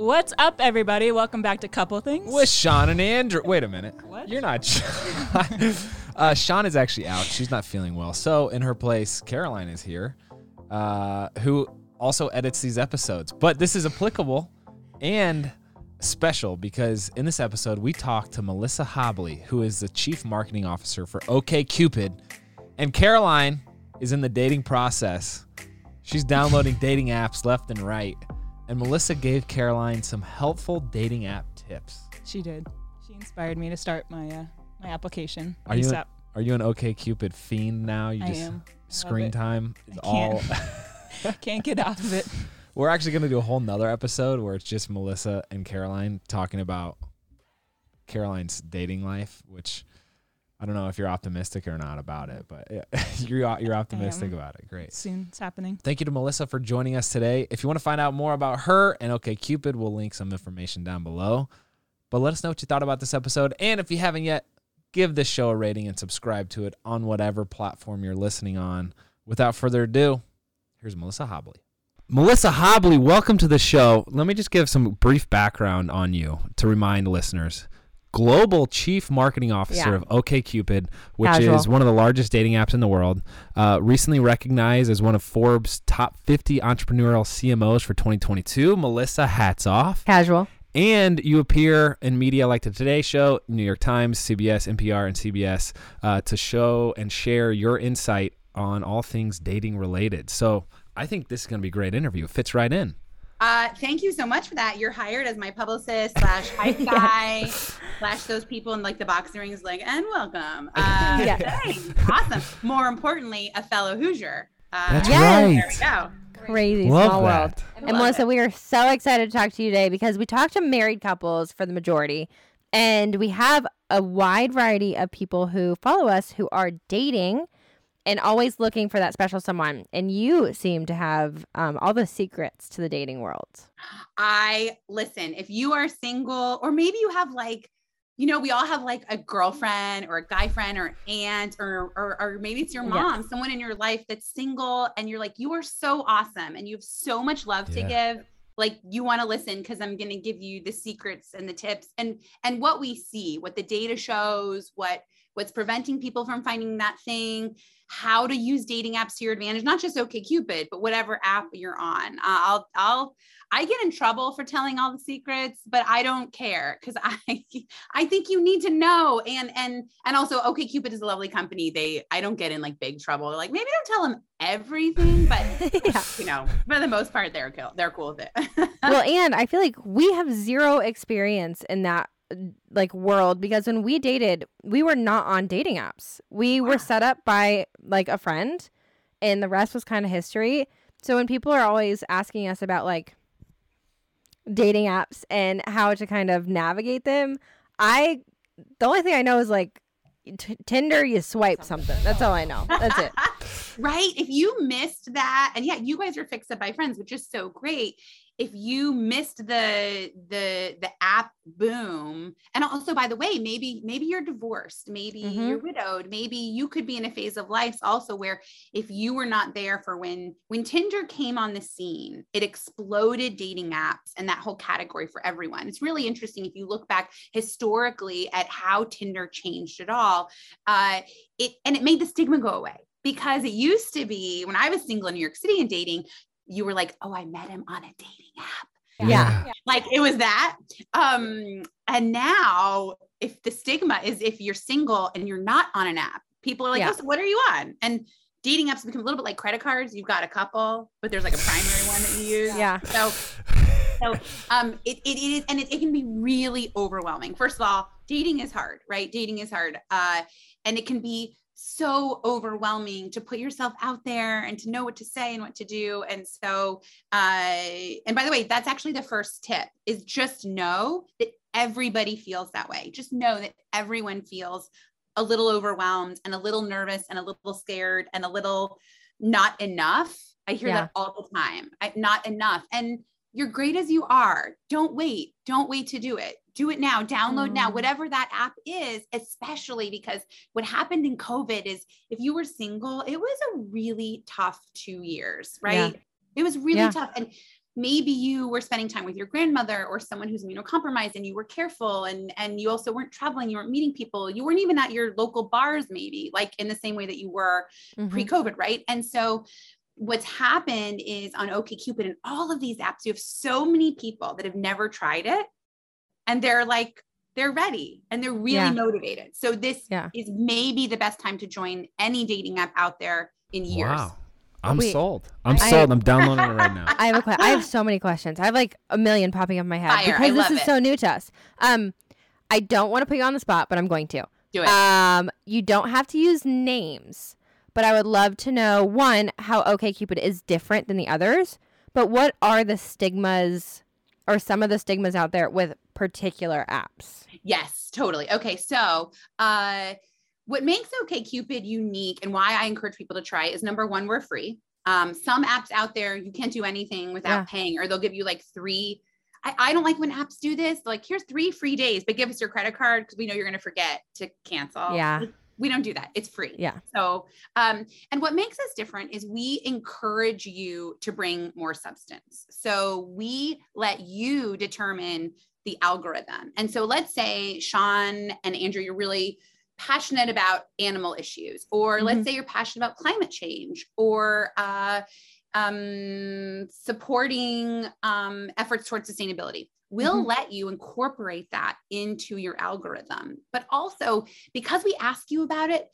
What's up, everybody? Welcome back to Couple Things. with Shawn and Andrew. Wait a minute. What? You're not. Shawn. uh, Shawn is actually out. She's not feeling well. So in her place, Caroline is here, uh, who also edits these episodes. But this is applicable and special because in this episode we talk to Melissa Hobley, who is the chief marketing officer for OKCupid, and Caroline is in the dating process. She's downloading dating apps left and right. And Melissa gave Caroline some helpful dating app tips. She did. She inspired me to start my uh, my application. Are you ASAP. are you an OkCupid fiend now? You I just am. Screen time is I all. can't. Can't get off of it. We're actually gonna do a whole nother episode where it's just Melissa and Caroline talking about Caroline's dating life, which I don't know if you're optimistic or not about it, but you're you're optimistic about it. Great. Soon it's happening. Thank you to Melissa for joining us today. If you want to find out more about her and OkCupid, we'll link some information down below. But let us know what you thought about this episode. And if you haven't yet, give this show a rating and subscribe to it on whatever platform you're listening on. Without further ado, here's Melissa Hobley. Melissa Hobley, welcome to the show. Let me just give some brief background on you to remind listeners. Global Chief Marketing Officer Yeah. of OKCupid, which Casual. is one of the largest dating apps in the world. Uh, recently recognized as one of Forbes' top 50 entrepreneurial CMOs for 2022. Melissa, hats off. Casual. And you appear in media like the Today Show, New York Times, CBS, NPR, and CBS uh, to show and share your insight on all things dating related. So I think this is going to be a great interview. It fits right in. Uh, thank you so much for that. You're hired as my publicist slash hype guy slash those people in like the boxing rings, like and welcome. Uh, Yeah. thanks. awesome. More importantly, a fellow Hoosier. Uh, That's Yes. right. There we go. Crazy Love small world. that. And love Melissa, it. we are so excited to talk to you today because we talk to married couples for the majority. And we have a wide variety of people who follow us who are dating and always looking for that special someone. And you seem to have um, all the secrets to the dating world. I listen. If you are single, or maybe you have like, you know, we all have like a girlfriend or a guy friend or aunt or or, or maybe it's your Yes. mom, someone in your life that's single, and you're like, you are so awesome, and you have so much love to give. Like you want to listen because I'm going to give you the secrets and the tips and and what we see, what the data shows, what what's preventing people from finding that thing, how to use dating apps to your advantage, not just OkCupid, but whatever app you're on. Uh, I'll I'll I get in trouble for telling all the secrets, but I don't care because I I think you need to know. And and and also, OkCupid is a lovely company. They I don't get in like big trouble. Like maybe don't tell them everything, but yeah. you know, for the most part, they're cool. They're cool with it. well, and I feel like we have zero experience in that like world because when we dated, we were not on dating apps. We were set up by like a friend and the rest was kind of history. So when people are always asking us about like dating apps and how to kind of navigate them, I the only thing I know is like t- Tinder you swipe something. That's all I know. That's it. right? If you missed that, and yeah, you guys are fixed up by friends, which is so great. If you missed the the the app boom, and also by the way, maybe maybe you're divorced, maybe Mhm. you're widowed, maybe you could be in a phase of life also where if you were not there for when when Tinder came on the scene, it exploded dating apps and that whole category for everyone. It's really interesting if you look back historically at how Tinder changed it all. Uh, it and it made the stigma go away because it used to be when I was single in New York City and dating, you were like, oh, I met him on a dating app. Yeah. Like it was that. Um, and now if the stigma is if you're single and you're not on an app, people are like, Yeah. oh, so what are you on? And dating apps become a little bit like credit cards. You've got a couple, but there's like a primary one that you use. Yeah. So so um it, it is and it, it can be really overwhelming. First of all, dating is hard, right? Dating is hard. Uh and it can be so overwhelming to put yourself out there and to know what to say and what to do. And so uh and by the way, that's actually the first tip is just know that everybody feels that way. Just know that everyone feels a little overwhelmed and a little nervous and a little scared and a little not enough. I hear Yeah. that all the time. I, not enough. And you're great as you are. Don't wait. Don't wait to do it. Do it now. Download now, Mm. whatever that app is, especially because what happened in COVID is if you were single, it was a really tough two years, right? It was really Yeah. tough. And maybe you were spending time with your grandmother or someone who's immunocompromised and you were careful and and you also weren't traveling you weren't meeting people you weren't even at your local bars maybe like in the same way that you were Mhm. pre-covid right and so what's happened is on OkCupid and all of these apps, you have so many people that have never tried it and they're like, they're ready and they're really Yeah. motivated. So this Yeah. is maybe the best time to join any dating app out there in years. Wow. I'm Wait. sold. I'm I- sold. I'm downloading it right now. I have a que- I have so many questions. I have like a million popping up in my head Fire. I because this is it. so new to us. Um, I don't want to put you on the spot, but I'm going to. Do it. Um, you don't have to use names, but I would love to know one how OkCupid is different than the others. But what are the stigmas or some of the stigmas out there with particular apps? Yes, totally. Okay, so uh, what makes OkCupid unique and why I encourage people to try is number one, we're free. Um, some apps out there you can't do anything without Yeah. paying, or they'll give you like three. I, I don't like when apps do this. Like, here's three free days, but give us your credit card because we know you're going to forget to cancel. Yeah. We don't do that. It's free. Yeah. So, um, and what makes us different is we encourage you to bring more substance. So we let you determine the algorithm. And so let's say Shawn and Andrew, you're really passionate about animal issues, or let's Mhm. say you're passionate about climate change, or uh, um, supporting um, efforts towards sustainability. We'll Mhm. let you incorporate that into your algorithm. But also, because we ask you about it,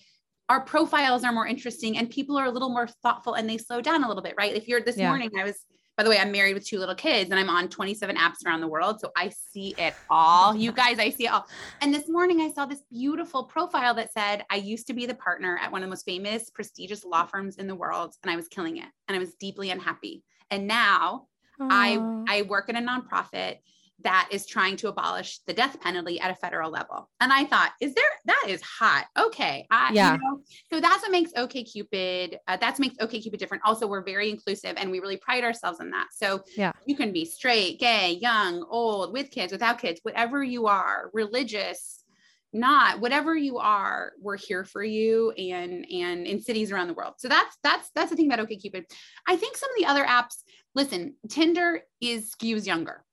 our profiles are more interesting and people are a little more thoughtful and they slow down a little bit, right? If you're this Yeah. morning, I was, by the way, I'm married with two little kids and I'm on 27 apps around the world. So I see it all. You guys, I see it all. And this morning I saw this beautiful profile that said, I used to be the partner at one of the most famous, prestigious law firms in the world, and I was killing it. And I was deeply unhappy. And now I I work in a nonprofit that is trying to abolish the death penalty at a federal level. And I thought, is there that is hot. Okay. I, you Yeah. know, so that's what makes OkCupid, uh, that's makes OkCupid different. Also, we're very inclusive and we really pride ourselves in that. So Yeah. you can be straight, gay, young, old, with kids, without kids, whatever you are, religious, not whatever you are, we're here for you and and in cities around the world. So that's that's that's the thing about OkCupid. I think some of the other apps, listen, Tinder is skews younger.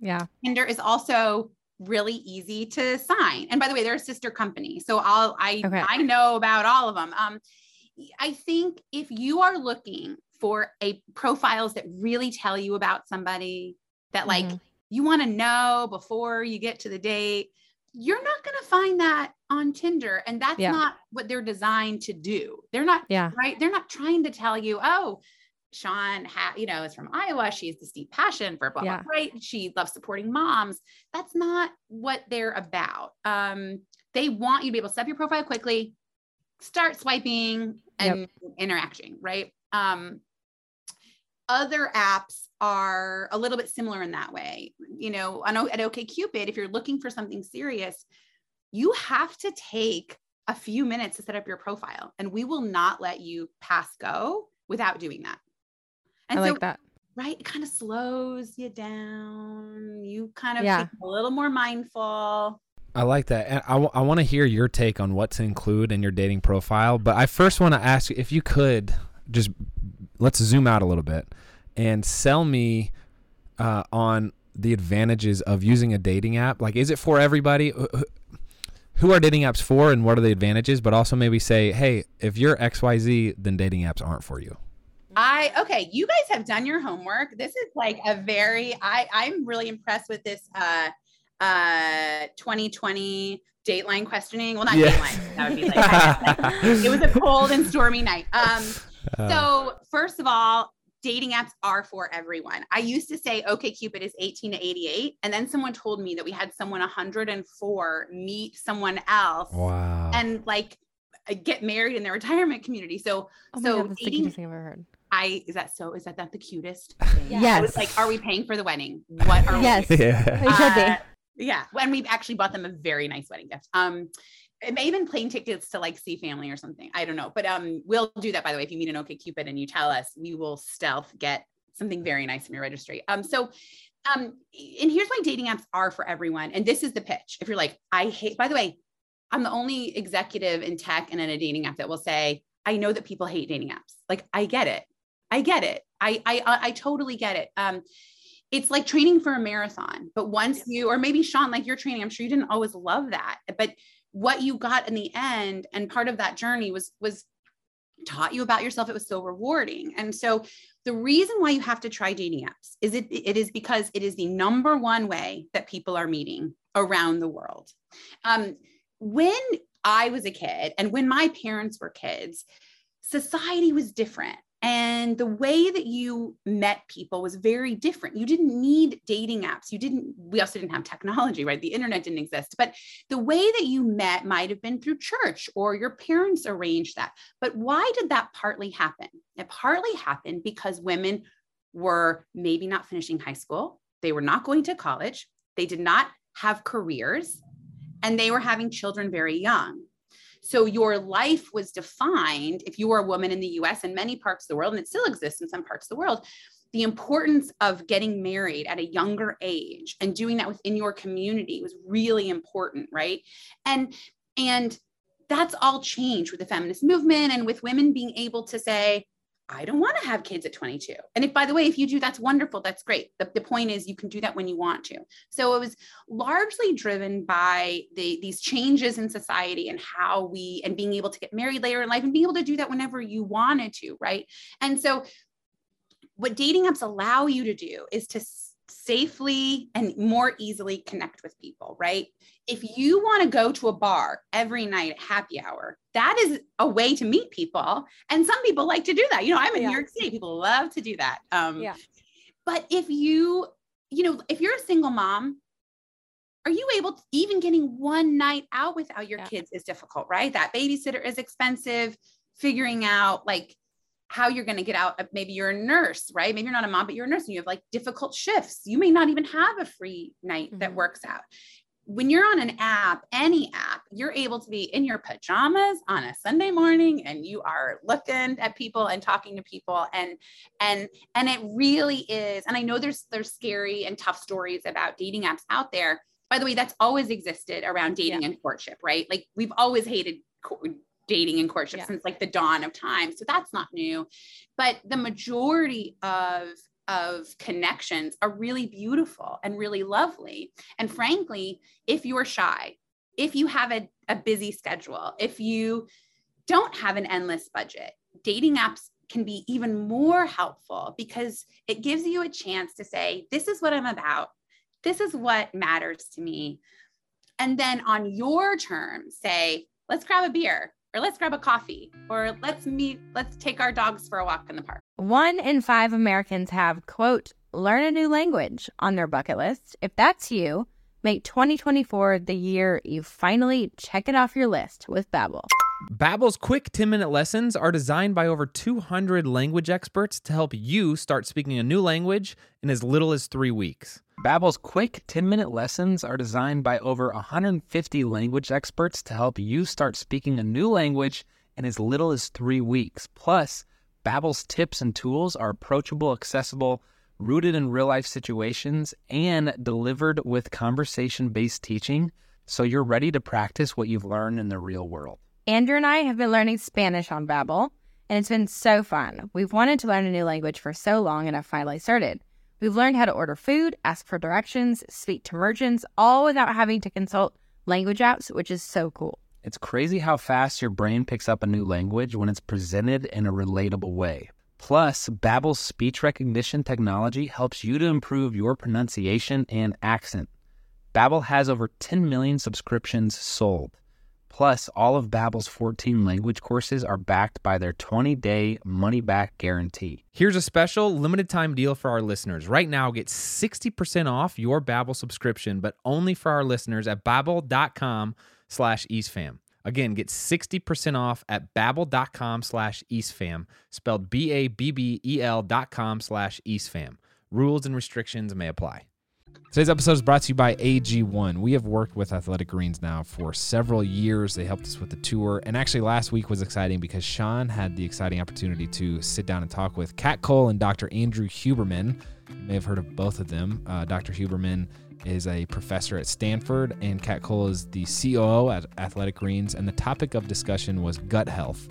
Yeah. Tinder is also really easy to sign. And by the way, they're a sister company. So I'll I Okay. I know about all of them. Um I think if you are looking for a profiles that really tell you about somebody that like Mhm. you want to know before you get to the date, you're not going to find that on Tinder and that's Yeah. not what they're designed to do. They're not Yeah. right? They're not trying to tell you, oh, Shawn, ha- you know, is from Iowa. She has this deep passion for blah, Yeah. blah, right? She loves supporting moms. That's not what they're about. Um, they want you to be able to set up your profile quickly, start swiping and interacting, right? Um, other apps are a little bit similar in that way. You know, I know at OkCupid, if you're looking for something serious, you have to take a few minutes to set up your profile, and we will not let you pass go without doing that. And I so, like that. right, it kind of slows you down. You kind of Yeah. become a little more mindful. I like that. And I, want to hear your take on what to include in your dating profile. But I first want to ask you if you could just let's zoom out a little bit and sell me uh, on the advantages of using a dating app. Like, is it for everybody? Wh- wh- Who are dating apps for and what are the advantages? But also maybe say, hey, if you're XYZ, then dating apps aren't for you. I okay, you guys have done your homework. This is like a very I I'm really impressed with this uh uh 2020 Dateline questioning. Well, not Yeah. Dateline. That would be like it was a cold and stormy night. Um Uh, so first of all, dating apps are for everyone. I used to say OkCupid is 18 to 88 and then someone told me that we had someone 104 meet someone else wow. and like get married in their retirement community. So Oh so God, that's the dating cutest thing I've ever heard. I is that so? Is that not the cutest? Thing? Yes. I was like, are we paying for the wedding? What are Yes. we? yeah. It should be. Uh, Yeah. And we actually bought them a very nice wedding gift. Um, it may even plane tickets to like see family or something. I don't know. But um, we'll do that by the way. If you meet an OkCupid and you tell us, we will stealth get something very nice from your registry. Um, so um, and here's why dating apps are for everyone. And this is the pitch. If you're like, I hate, by the way, I'm the only executive in tech and in a dating app that will say, I know that people hate dating apps. Like I get it. I get it. I I I totally get it. Um, it's like training for a marathon. But once you, or maybe Shawn, like you're training, I'm sure you didn't always love that, but what you got in the end and part of that journey was was taught you about yourself. It was so rewarding. And so the reason why you have to try dating apps is it it is because it is the number one way that people are meeting around the world. Um, when I was a kid and when my parents were kids, society was different and the way that you met people was very different. You didn't need dating apps. You didn't we also didn't have technology right? The internet didn't exist. But the way that you met might have been through church or your parents arranged that. But why did that partly happen? It partly happened because women were maybe not finishing high school. They were not going to college. They did not have careers. And they were having children very young so your life was defined if you were a woman in the US and many parts of the world, and it still exists in some parts of the world, the importance of getting married at a younger age and doing that within your community was really important, right? And and that's all changed with the feminist movement and with women being able to say, I don't want to have kids at 22. And if, by the way, if you do, that's wonderful. That's great. The, the point is you can do that when you want to. So it was largely driven by the, these changes in society and how we, and being able to get married later in life and being able to do that whenever you wanted to. Right. And so what dating apps allow you to do is to safely and more easily connect with people, right? If you want to go to a bar every night at happy hour, that is a way to meet people. And some people like to do that. You know, I'm in yeah. New York City, people love to do that. Um, yeah. But if you, you know, if you're a single mom, are you able to even getting one night out without your yeah. kids is difficult, right? That babysitter is expensive. Figuring out like how you're going to get out. Maybe you're a nurse, right? Maybe you're not a mom, but you're a nurse and you have like difficult shifts. You may not even have a free night mm-hmm. that works out. When you're on an app, any app, you're able to be in your pajamas on a Sunday morning and you are looking at people and talking to people and and and it really is. And I know there's there's scary and tough stories about dating apps out there. By the way, that's always existed around dating yeah. and courtship, right? Like we've always hated dating and courtship yeah. since like the dawn of time. So that's not new. But the majority of of connections are really beautiful and really lovely. And frankly, if you're shy, if you have a, a busy schedule, if you don't have an endless budget, dating apps can be even more helpful because it gives you a chance to say, This is what I'm about. This is what matters to me. And then on your terms, say, Let's grab a beer or let's grab a coffee, or let's meet, let's take our dogs for a walk in the park. One in five Americans have, quote, learn a new language on their bucket list. If that's you, make 2024 the year you finally check it off your list with Babbel. Babbel's quick 10-minute lessons are designed by over 200 language experts to help you start speaking a new language in as little as 3 weeks. Babbel's quick 10-minute lessons are designed by over 150 language experts to help you start speaking a new language in as little as 3 weeks. Plus, Babbel's tips and tools are approachable, accessible, rooted in real-life situations, and delivered with conversation-based teaching, so you're ready to practice what you've learned in the real world. Andrew and I have been learning Spanish on Babbel, and it's been so fun. We've wanted to learn a new language for so long and have finally started. We've learned how to order food, ask for directions, speak to merchants, all without having to consult language apps, which is so cool. It's crazy how fast your brain picks up a new language when it's presented in a relatable way. Plus, Babbel's speech recognition technology helps you to improve your pronunciation and accent. Babbel has over 10 million subscriptions sold. Plus, all of Babbel's 14 language courses are backed by their 20-day money-back guarantee. Here's a special limited time deal for our listeners. Right now, get 60% off your Babbel subscription, but only for our listeners at babbel.com slash eastfam. Again, get 60% off at babbel.com slash eastfam, spelled B-A-B-B-E-L dot com slash eastfam. Rules and restrictions may apply. Today's episode is brought to you by AG1. We have worked with Athletic Greens now for several years. They helped us with the tour. And actually, last week was exciting because Shawn had the exciting opportunity to sit down and talk with Kat Cole and Dr. Andrew Huberman. You may have heard of both of them. Uh, Dr. Huberman is a professor at Stanford, and Kat Cole is the COO at Athletic Greens. And the topic of discussion was gut health.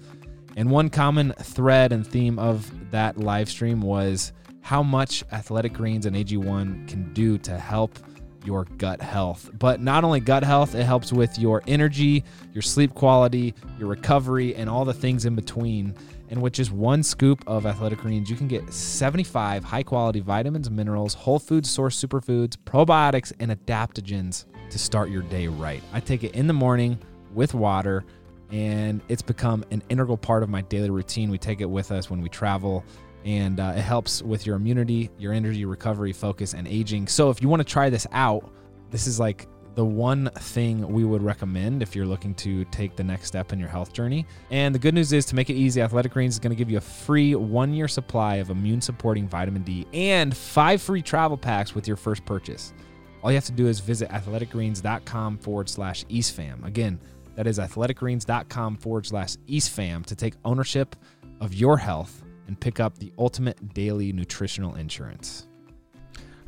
And one common thread and theme of that live stream was how much Athletic Greens and AG1 can do to help your gut health. But not only gut health, it helps with your energy, your sleep quality, your recovery, and all the things in between. And with just one scoop of Athletic Greens, you can get 75 high quality vitamins, minerals, whole food source superfoods, probiotics, and adaptogens to start your day right. I take it in the morning with water, and it's become an integral part of my daily routine. We take it with us when we travel and uh, it helps with your immunity, your energy, recovery, focus, and aging. So if you want to try this out, this is like the one thing we would recommend if you're looking to take the next step in your health journey. And the good news is to make it easy, Athletic Greens is going to give you a free one year supply of immune supporting vitamin D and five free travel packs with your first purchase. All you have to do is visit athleticgreens.com forward slash EastFam. Again, that is athleticgreens.com forward slash EastFam to take ownership of your health and pick up the ultimate daily nutritional insurance.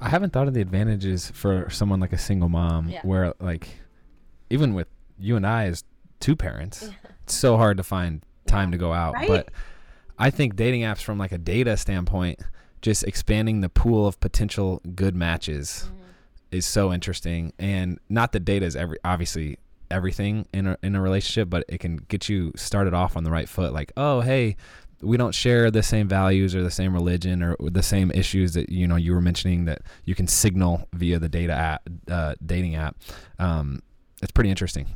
I haven't thought of the advantages for someone like a single mom Yeah. where like even with you and I as two parents, it's so hard to find time to go out. Right? But I think dating apps from like a data standpoint, just expanding the pool of potential good matches mm-hmm. is so interesting. And not that data is every obviously everything in a in a relationship, but it can get you started off on the right foot. Like, oh hey, we don't share the same values or the same religion or the same issues that you know you were mentioning that you can signal via the data app, uh, dating app. Um, it's pretty interesting.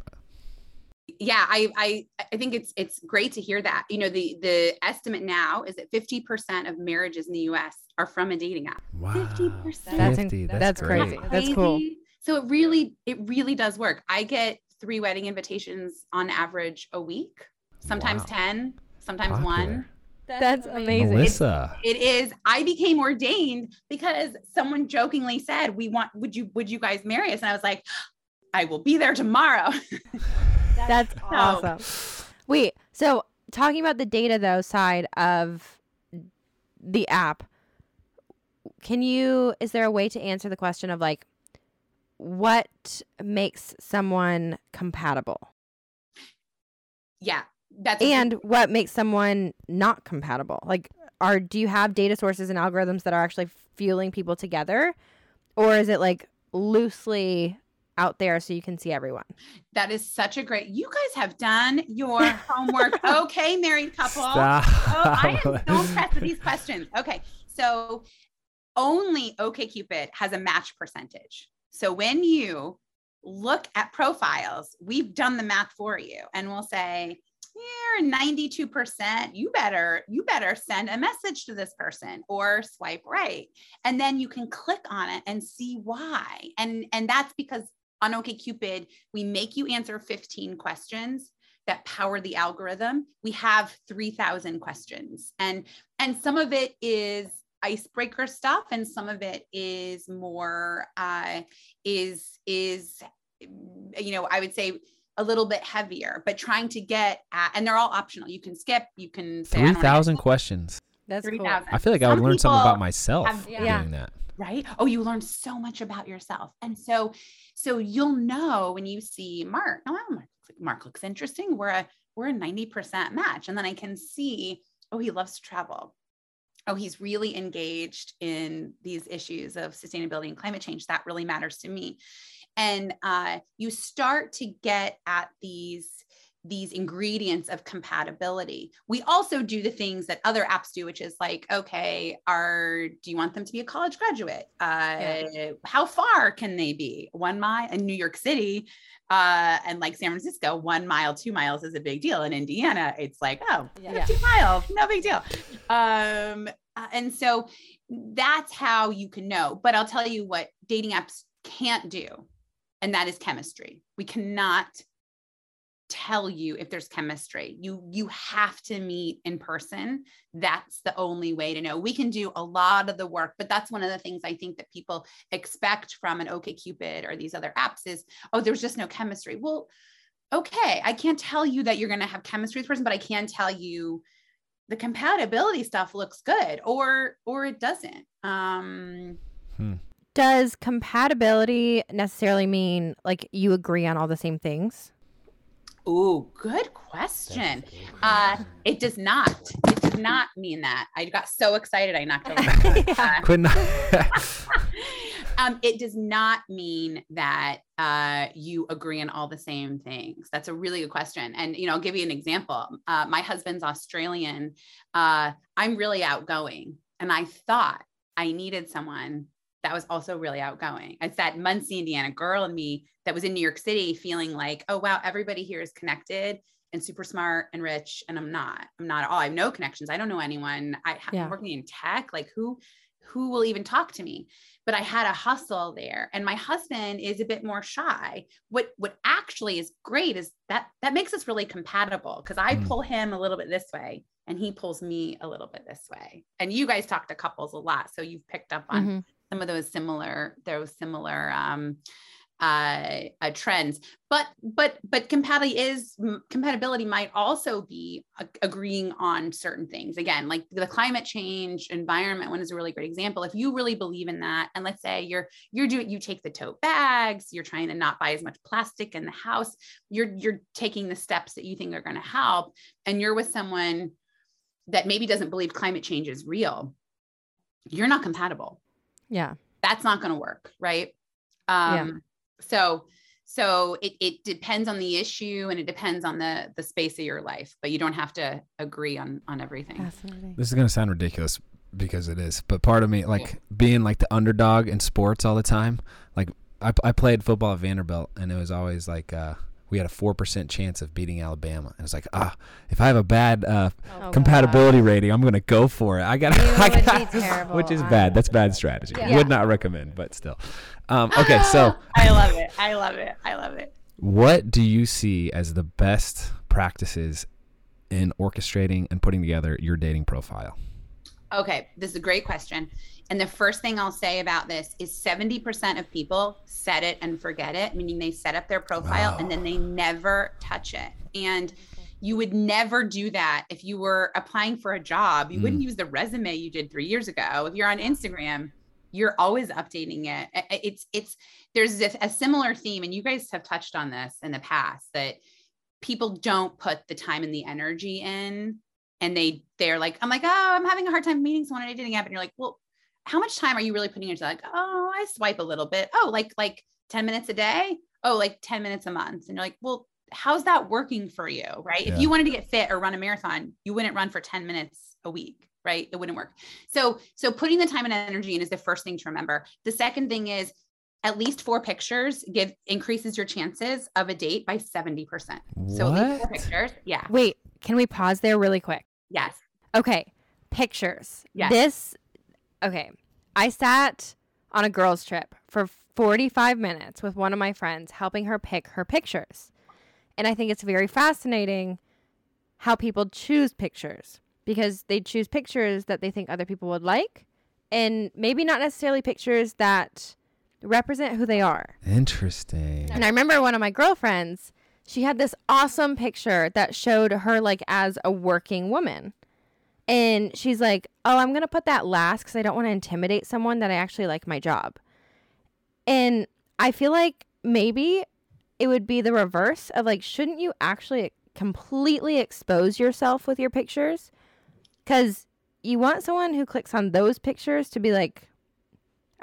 yeah I, I i think it's it's great to hear that you know the the estimate now is that 50% of marriages in the us are from a dating app Wow, 50%. That's 50, inc- that's great. crazy. That's cool. So it really it really does work i get three wedding invitations on average a week sometimes Wow. 10 sometimes Popular. one That's amazing. Melissa. it is i became ordained because someone jokingly said we want would you would you guys marry us and i was like i will be there tomorrow That's So- awesome. Wait, so talking about the data though side of the app, can you is there a way to answer the question of like what makes someone compatible yeah that's a good and what makes someone not compatible? Like are do you have data sources and algorithms that are actually fueling people together or is it like loosely out there so you can see everyone? That is such a great. You guys have done your homework. okay, married couple. Stop. Oh, I am so impressed with these questions. Okay, so only OKCupid has a match percentage. So when you look at profiles, we've done the math for you, and we'll say you're 92%. You better you better send a message to this person or swipe right, and then you can click on it and see why. And and that's because on OKCupid we make you answer 15 questions that power the algorithm we have 3000 questions and and some of it is icebreaker stuff and some of it is more uh is is you know i would say a little bit heavier but trying to get at and they're all optional you can skip you can say I don't Three wanna thousand answer. questions. That's cool. I feel like I would Some learn something about myself have- yeah. doing that. right oh you learn so much about yourself and so so you'll know when you see mark oh mark, looks mark looks interesting we're a we're a 90% match and then i can see oh he loves to travel oh he's really engaged in these issues of sustainability and climate change that really matters to me and uh, you start to get at these these ingredients of compatibility. We also do the things that other apps do, which is like, okay, are do you want them to be a college graduate? Uh, How far can they be? One mile in New York City, uh, and like San Francisco, one mile, two miles is a big deal. In Indiana, it's like, oh, Yeah. two miles, no big deal. Um, uh, and so that's how you can know. But I'll tell you what dating apps can't do, and that is chemistry. We cannot tell you if there's chemistry. You you have to meet in person. That's the only way to know. We can do a lot of the work, but that's one of the things I think that people expect from an OkCupid or these other apps is, oh, there's just no chemistry. Well, okay, I can't tell you that you're going to have chemistry with person, but I can tell you the compatibility stuff looks good or or it doesn't. Um Hmm. Does compatibility necessarily mean like you agree on all the same things? Ooh, good question. Uh, it does not. It does not mean that. I got so excited I knocked over. Uh, Couldn't. um, it does not mean that uh, you agree on all the same things. That's a really good question. And you know, I'll give you an example. Uh, my husband's Australian. Uh, I'm really outgoing, and I thought I needed someone that was also really outgoing. It's that Muncie, Indiana girl in me that was in New York City, feeling like, oh wow, everybody here is connected and super smart and rich, and I'm not. I'm not at all. I have no connections. I don't know anyone. I, Yeah. I'm working in tech. Like who? Who will even talk to me? but I had a hustle there. And my husband is a bit more shy. What what actually is great is that that makes us really compatible because I Mm. pull him a little bit this way and he pulls me a little bit this way. And you guys talk to couples a lot, so you've picked up on Mhm. Some of those similar those similar um uh, uh trends. But but but compatibility is compatibility might also be a- agreeing on certain things. Again like the climate change environment one is a really great example. If you really believe in that and let's say you're you're doing you take the tote bags you're trying to not buy as much plastic in the house you're you're taking the steps that you think are going to help and you're with someone that maybe doesn't believe climate change is real you're not compatible Yeah. that's not going to work right um so so it, it depends on the issue and it depends on the the space of your life but you don't have to agree on on everything Fascinating. This is gonna sound ridiculous because it is, but part of me, like being like the underdog in sports all the time. Like I, I played football at Vanderbilt, and it was always like uh, we had a four percent chance of beating Alabama. And it's like, ah, if I have a bad uh, Oh, compatibility rating, I'm gonna go for it. I got, You I would be got terrible which is on bad. That's bad strategy. Yeah. Would not recommend, but still. Um, okay, so i love it i love it i love it what do you see as the best practices in orchestrating and putting together your dating profile? Okay this is a great question. And the first thing i'll say about this is 70% of people set it and forget it meaning they set up their profile and then they never touch it. And you would never do that if you were applying for a job. You wouldn't mm. use the resume you did three years ago. If you're on instagram you're always updating it. I- I- it's it's there's this, a similar theme and you guys have touched on this in the past that people don't put the time and the energy in and they they're like i'm like oh i'm having a hard time meeting someone on a dating app and you're like well how much time are you really putting into like oh i swipe a little bit. Oh like like 10 minutes a day? Oh like 10 minutes a month. And you're like well how's that working for you? Right? Yeah. if you wanted to get fit or run a marathon you wouldn't run for 10 minutes a week right? It wouldn't work. So so putting the time and energy in is the first thing to remember. The second thing is at least four pictures give increases your chances of a date by 70% so at least four pictures yeah. Wait, can we pause there really quick? yes Okay, pictures. Yes. This, okay. I sat on a girls' trip for 45 minutes with one of my friends, helping her pick her pictures. And I think it's very fascinating how people choose pictures because they choose pictures that they think other people would like, and maybe not necessarily pictures that represent who they are. Interesting. And I remember one of my girlfriends, she had this awesome picture that showed her like as a working woman. And she's like, "Oh, I'm going to put that last cuz I don't want to intimidate someone that I actually like my job." And I feel like maybe it would be the reverse of like shouldn't you actually completely expose yourself with your pictures? Cuz you want someone who clicks on those pictures to be like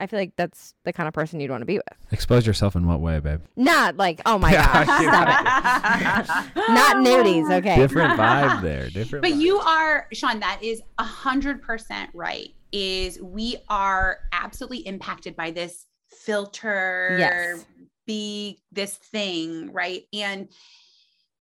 I feel like that's the kind of person you'd want to be with. Expose yourself in what way, babe? Not like, oh my Yeah, gosh, stop it. Not nudies, okay? Different vibe there. Different. but vibe. you are shawn that is a hundred percent right is we are absolutely impacted by this filter Yes. be this thing right and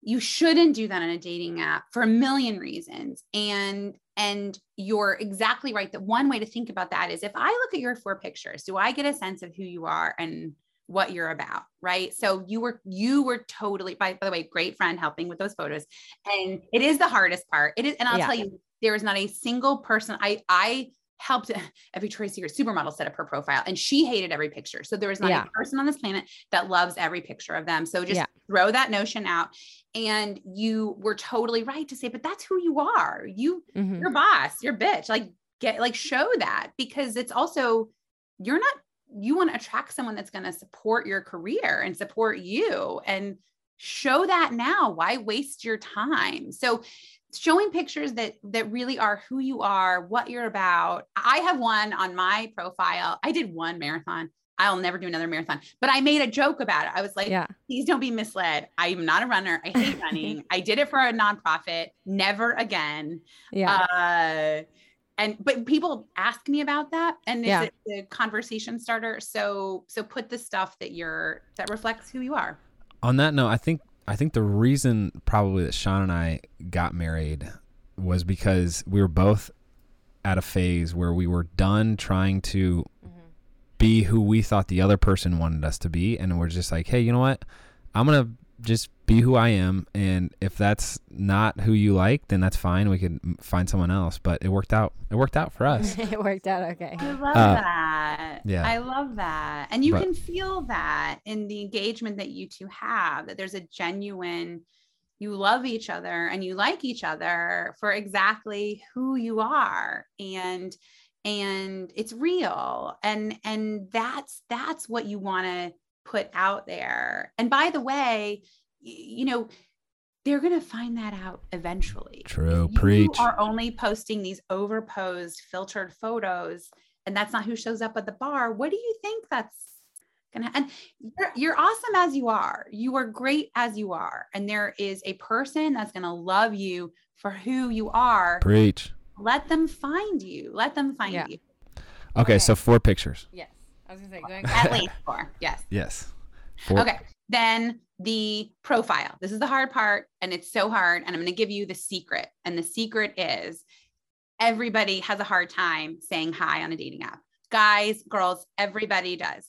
you shouldn't do that on a dating app for a million reasons and and you're exactly right that one way to think about that is if i look at your four pictures do i get a sense of who you are and what you're about, right? So you were you were totally by, by the way, great friend helping with those photos. And it is the hardest part. It is, and I'll Yeah. tell you, there is not a single person I I helped a Victoria's Secret supermodel set up her profile and she hated every picture. So there is not Yeah. a person on this planet that loves every picture of them. So just Yeah. Throw that notion out. And you were totally right to say, but that's who you are. You Mhm. your boss, your bitch. Like get like show that because it's also you're not you want to attract someone that's going to support your career and support you and show that now. Why waste your time? So showing pictures that that really are who you are, what you're about. I have one on my profile. I did one marathon. I'll never do another marathon, but I made a joke about it. I was like, Yeah. please don't be misled. I'm not a runner. I hate running. I did it for a nonprofit. Never again. Yeah. Uh, and but people ask me about that, and Yeah. it's a, a conversation starter. So so put the stuff that you're that reflects who you are. On that note, I think I think the reason probably that Shawn and I got married was because we were both at a phase where we were done trying to be who we thought the other person wanted us to be and we're just like, "Hey, you know what? I'm going to just be who I am and if that's not who you like, then that's fine. We can find someone else." But it worked out. It worked out for us. it worked out okay. I love Uh, that. yeah. I love that. And you But- can feel that in the engagement that you two have, that there's a genuine, you love each other and you like each other for exactly who you are. And and it's real. And and that's that's what you want to put out there. And by the way, you know, they're going to find that out eventually. True. If you Preach. are only posting these overposed filtered photos and that's not who shows up at the bar what do you think that's gonna and you're, you're awesome as you are you are great as you are and there is a person that's gonna love you for who you are Preach. Let them find you let them find Yeah. you Okay, Okay. so four pictures. Yes. I was gonna say going at least four yes Yes. Four. Okay. Then the profile. This is the hard part, and it's so hard. And I'm going to give you the secret. And the secret is everybody has a hard time saying hi on a dating app. Guys, girls, everybody does.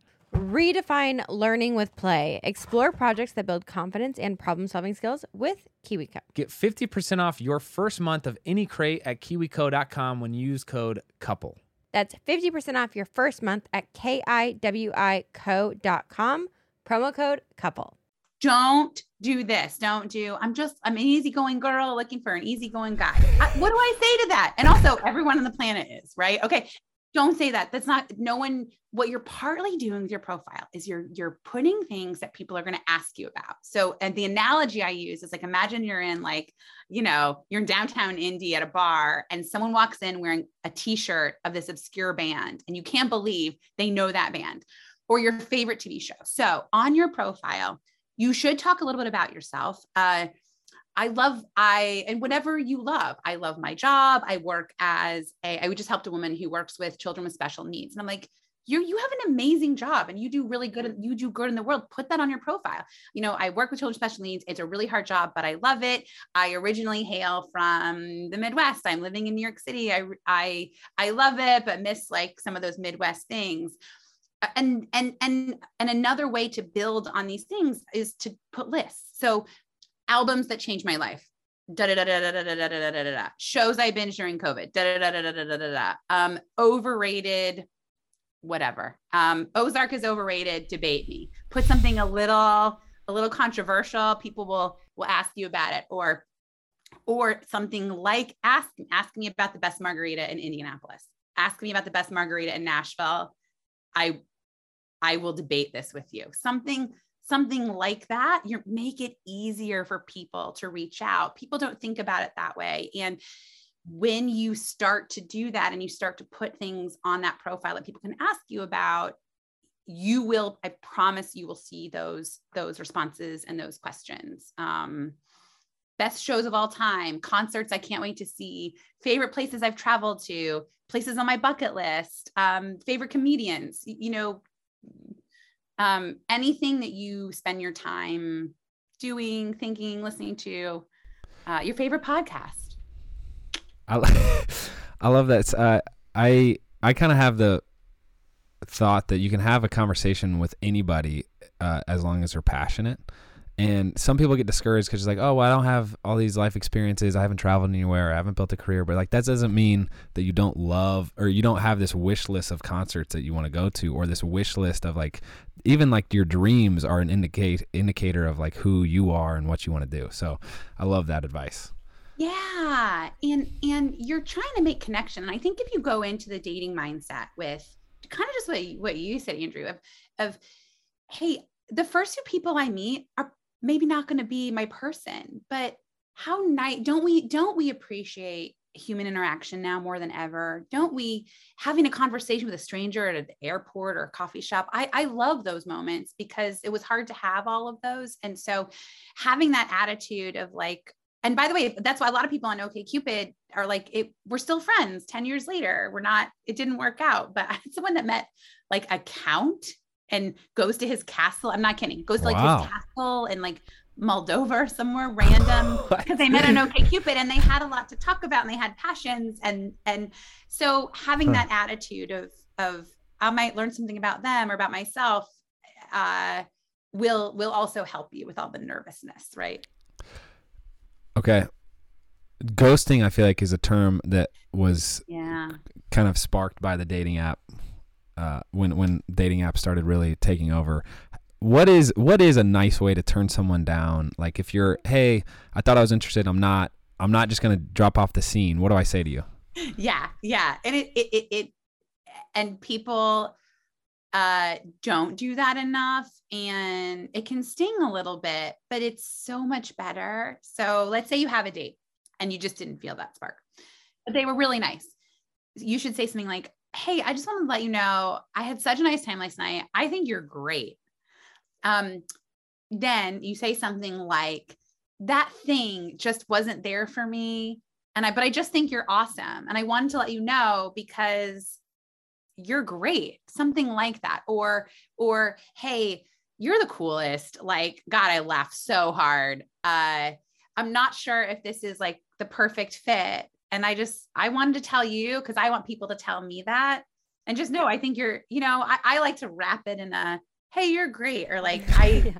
Redefine learning with play. Explore projects that build confidence and problem solving skills with KiwiCo. Get 50% off your first month of any crate at kiwico.com when you use code COUPLE. That's 50% off your first month at kiwico.com. Promo code couple. Don't do this. Don't do. I'm just. I'm an easygoing girl looking for an easygoing guy. I, what do I say to that? And also, everyone on the planet is right. Okay. Don't say that. That's not. No one. What you're partly doing with your profile is you're you're putting things that people are going to ask you about. So, and the analogy I use is like imagine you're in like, you know, you're in downtown Indy at a bar, and someone walks in wearing a T-shirt of this obscure band, and you can't believe they know that band or your favorite TV show. So on your profile, you should talk a little bit about yourself. Uh, I love I and whatever you love. I love my job. I work as a I just helped a woman who works with children with special needs. And I'm like, you you have an amazing job and you do really good you do good in the world put that on your profile you know i work with children with special needs it's a really hard job but i love it i originally hail from the midwest i'm living in new york city i i i love it but miss like some of those midwest things and and and and another way to build on these things is to put lists so albums that changed my life da da da da da da da da da da shows I binged during COVID da da da da da da da da um overrated whatever. Um, Ozark is overrated. Debate me. Put something a little a little controversial. People will will ask you about it, or or something like ask ask me about the best margarita in Indianapolis. Ask me about the best margarita in Nashville. I I will debate this with you. Something something like that. You make it easier for people to reach out. People don't think about it that way, and when you start to do that and you start to put things on that profile that people can ask you about you will i promise you will see those those responses and those questions um, best shows of all time concerts i can't wait to see favorite places i've traveled to places on my bucket list um, favorite comedians you know um, anything that you spend your time doing thinking listening to uh, your favorite podcast I, I love that. Uh, I I kind of have the thought that you can have a conversation with anybody uh, as long as they're passionate. And some people get discouraged because it's like, oh, well, I don't have all these life experiences. I haven't traveled anywhere. I haven't built a career. But like, that doesn't mean that you don't love or you don't have this wish list of concerts that you want to go to, or this wish list of like, even like your dreams are an indicate indicator of like who you are and what you want to do. So, I love that advice. Yeah. And and you're trying to make connection. And I think if you go into the dating mindset with kind of just what what you said, Andrew, of of hey, the first two people I meet are maybe not going to be my person, but how nice don't we don't we appreciate human interaction now more than ever don't we having a conversation with a stranger at an airport or a coffee shop I, I love those moments because it was hard to have all of those and so having that attitude of like and by the way, that's why a lot of people on OkCupid are like, it, we're still friends 10 years later. We're not, it didn't work out. But I had someone that met like a count and goes to his castle. I'm not kidding, goes to like wow. his castle and like Moldova or somewhere random because they met on Cupid and they had a lot to talk about and they had passions. And and so having huh. that attitude of of I might learn something about them or about myself uh will will also help you with all the nervousness, right? Okay. Ghosting, I feel like, is a term that was yeah kind of sparked by the dating app uh, when when dating apps started really taking over. What is what is a nice way to turn someone down? Like if you're, hey, I thought I was interested, I'm not. I'm not just gonna drop off the scene. What do I say to you? Yeah, yeah, and it it it, it and people uh, don't do that enough and it can sting a little bit, but it's so much better. So let's say you have a date and you just didn't feel that spark, but they were really nice. You should say something like, Hey, I just want to let you know I had such a nice time last night. I think you're great. Um, then you say something like, That thing just wasn't there for me. And I, but I just think you're awesome. And I wanted to let you know because you're great something like that or or hey you're the coolest like god i laughed so hard uh i'm not sure if this is like the perfect fit and i just i wanted to tell you because i want people to tell me that and just know i think you're you know I, I like to wrap it in a hey you're great or like i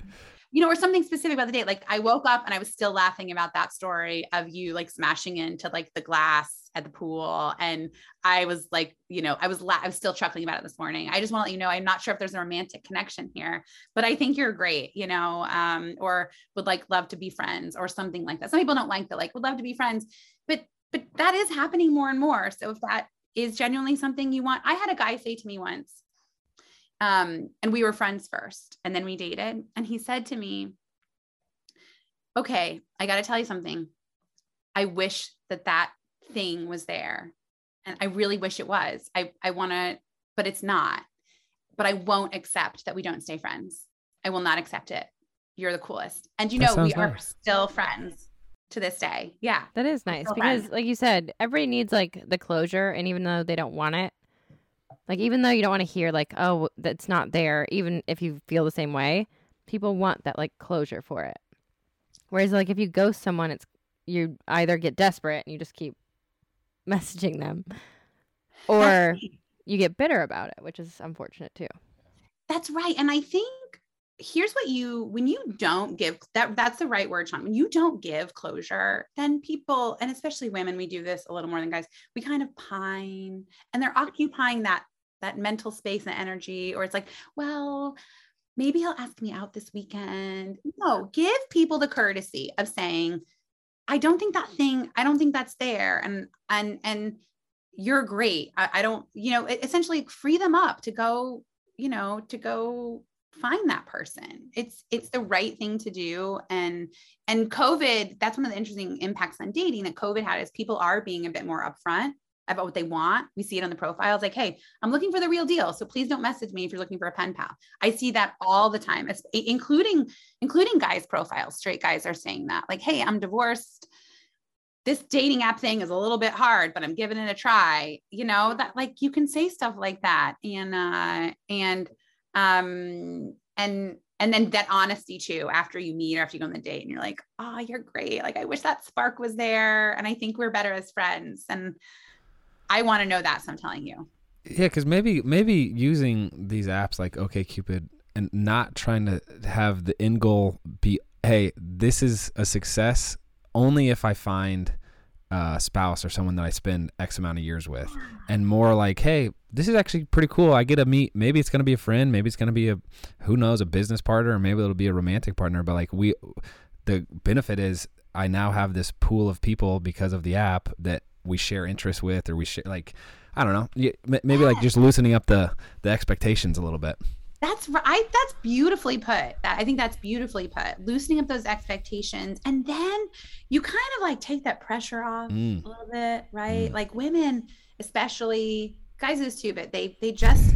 you know, or something specific about the date. Like I woke up and I was still laughing about that story of you like smashing into like the glass at the pool. And I was like, you know, I was, la- I was still chuckling about it this morning. I just want to let you know, I'm not sure if there's a romantic connection here, but I think you're great, you know, um, or would like love to be friends or something like that. Some people don't like that, like would love to be friends, but, but that is happening more and more. So if that is genuinely something you want, I had a guy say to me once, um, and we were friends first and then we dated. And he said to me, okay, I got to tell you something. I wish that that thing was there. And I really wish it was. I, I want to, but it's not. But I won't accept that we don't stay friends. I will not accept it. You're the coolest. And you That know, we sounds are still friends to this day. Yeah. That is nice because, like you said, everybody needs like the closure, and even though they don't want it, like even though you don't want to hear like, oh, that's not there, even if you feel the same way, people want that like closure for it. Whereas like if you ghost someone, it's you either get desperate and you just keep messaging them, or you get bitter about it, which is unfortunate too. That's right. And I think here's what you when you don't give that that's the right word, Shawn. When you don't give closure, then people, and especially women, we do this a little more than guys, we kind of pine and they're occupying that that mental space and energy, or it's like, well, maybe he'll ask me out this weekend. No, give people the courtesy of saying, I don't think that thing, I don't think that's there. And and and you're great. I, I don't, you know, essentially free them up to go, you know, to go find that person. It's it's the right thing to do. And and COVID, that's one of the interesting impacts on dating that COVID had is people are being a bit more upfront about what they want. We see it on the profiles like, hey, I'm looking for the real deal. So please don't message me if you're looking for a pen pal. I see that all the time, es- including including guys' profiles. Straight guys are saying that, like, hey, I'm divorced. This dating app thing is a little bit hard, but I'm giving it a try. You know, that like you can say stuff like that. And uh and um and and then that honesty too after you meet or after you go on the date and you're like oh you're great. Like i wish that spark was there and i think we're better as friends. And i want to know that so i'm telling you. Yeah, because maybe maybe using these apps like OkCupid and not trying to have the end goal be, hey, this is a success only if I find a spouse or someone that I spend X amount of years with, and more like, hey, this is actually pretty cool. I get to meet. Maybe it's gonna be a friend. Maybe it's gonna be a, who knows, a business partner, or maybe it'll be a romantic partner. But like we, the benefit is I now have this pool of people because of the app that we share interests with, or we share like. I don't know. Maybe like just loosening up the the expectations a little bit. That's right that's beautifully put i think that's beautifully put loosening up those expectations and then you kind of like take that pressure off Mm. a little bit right Mm. like women especially guys is too but they they just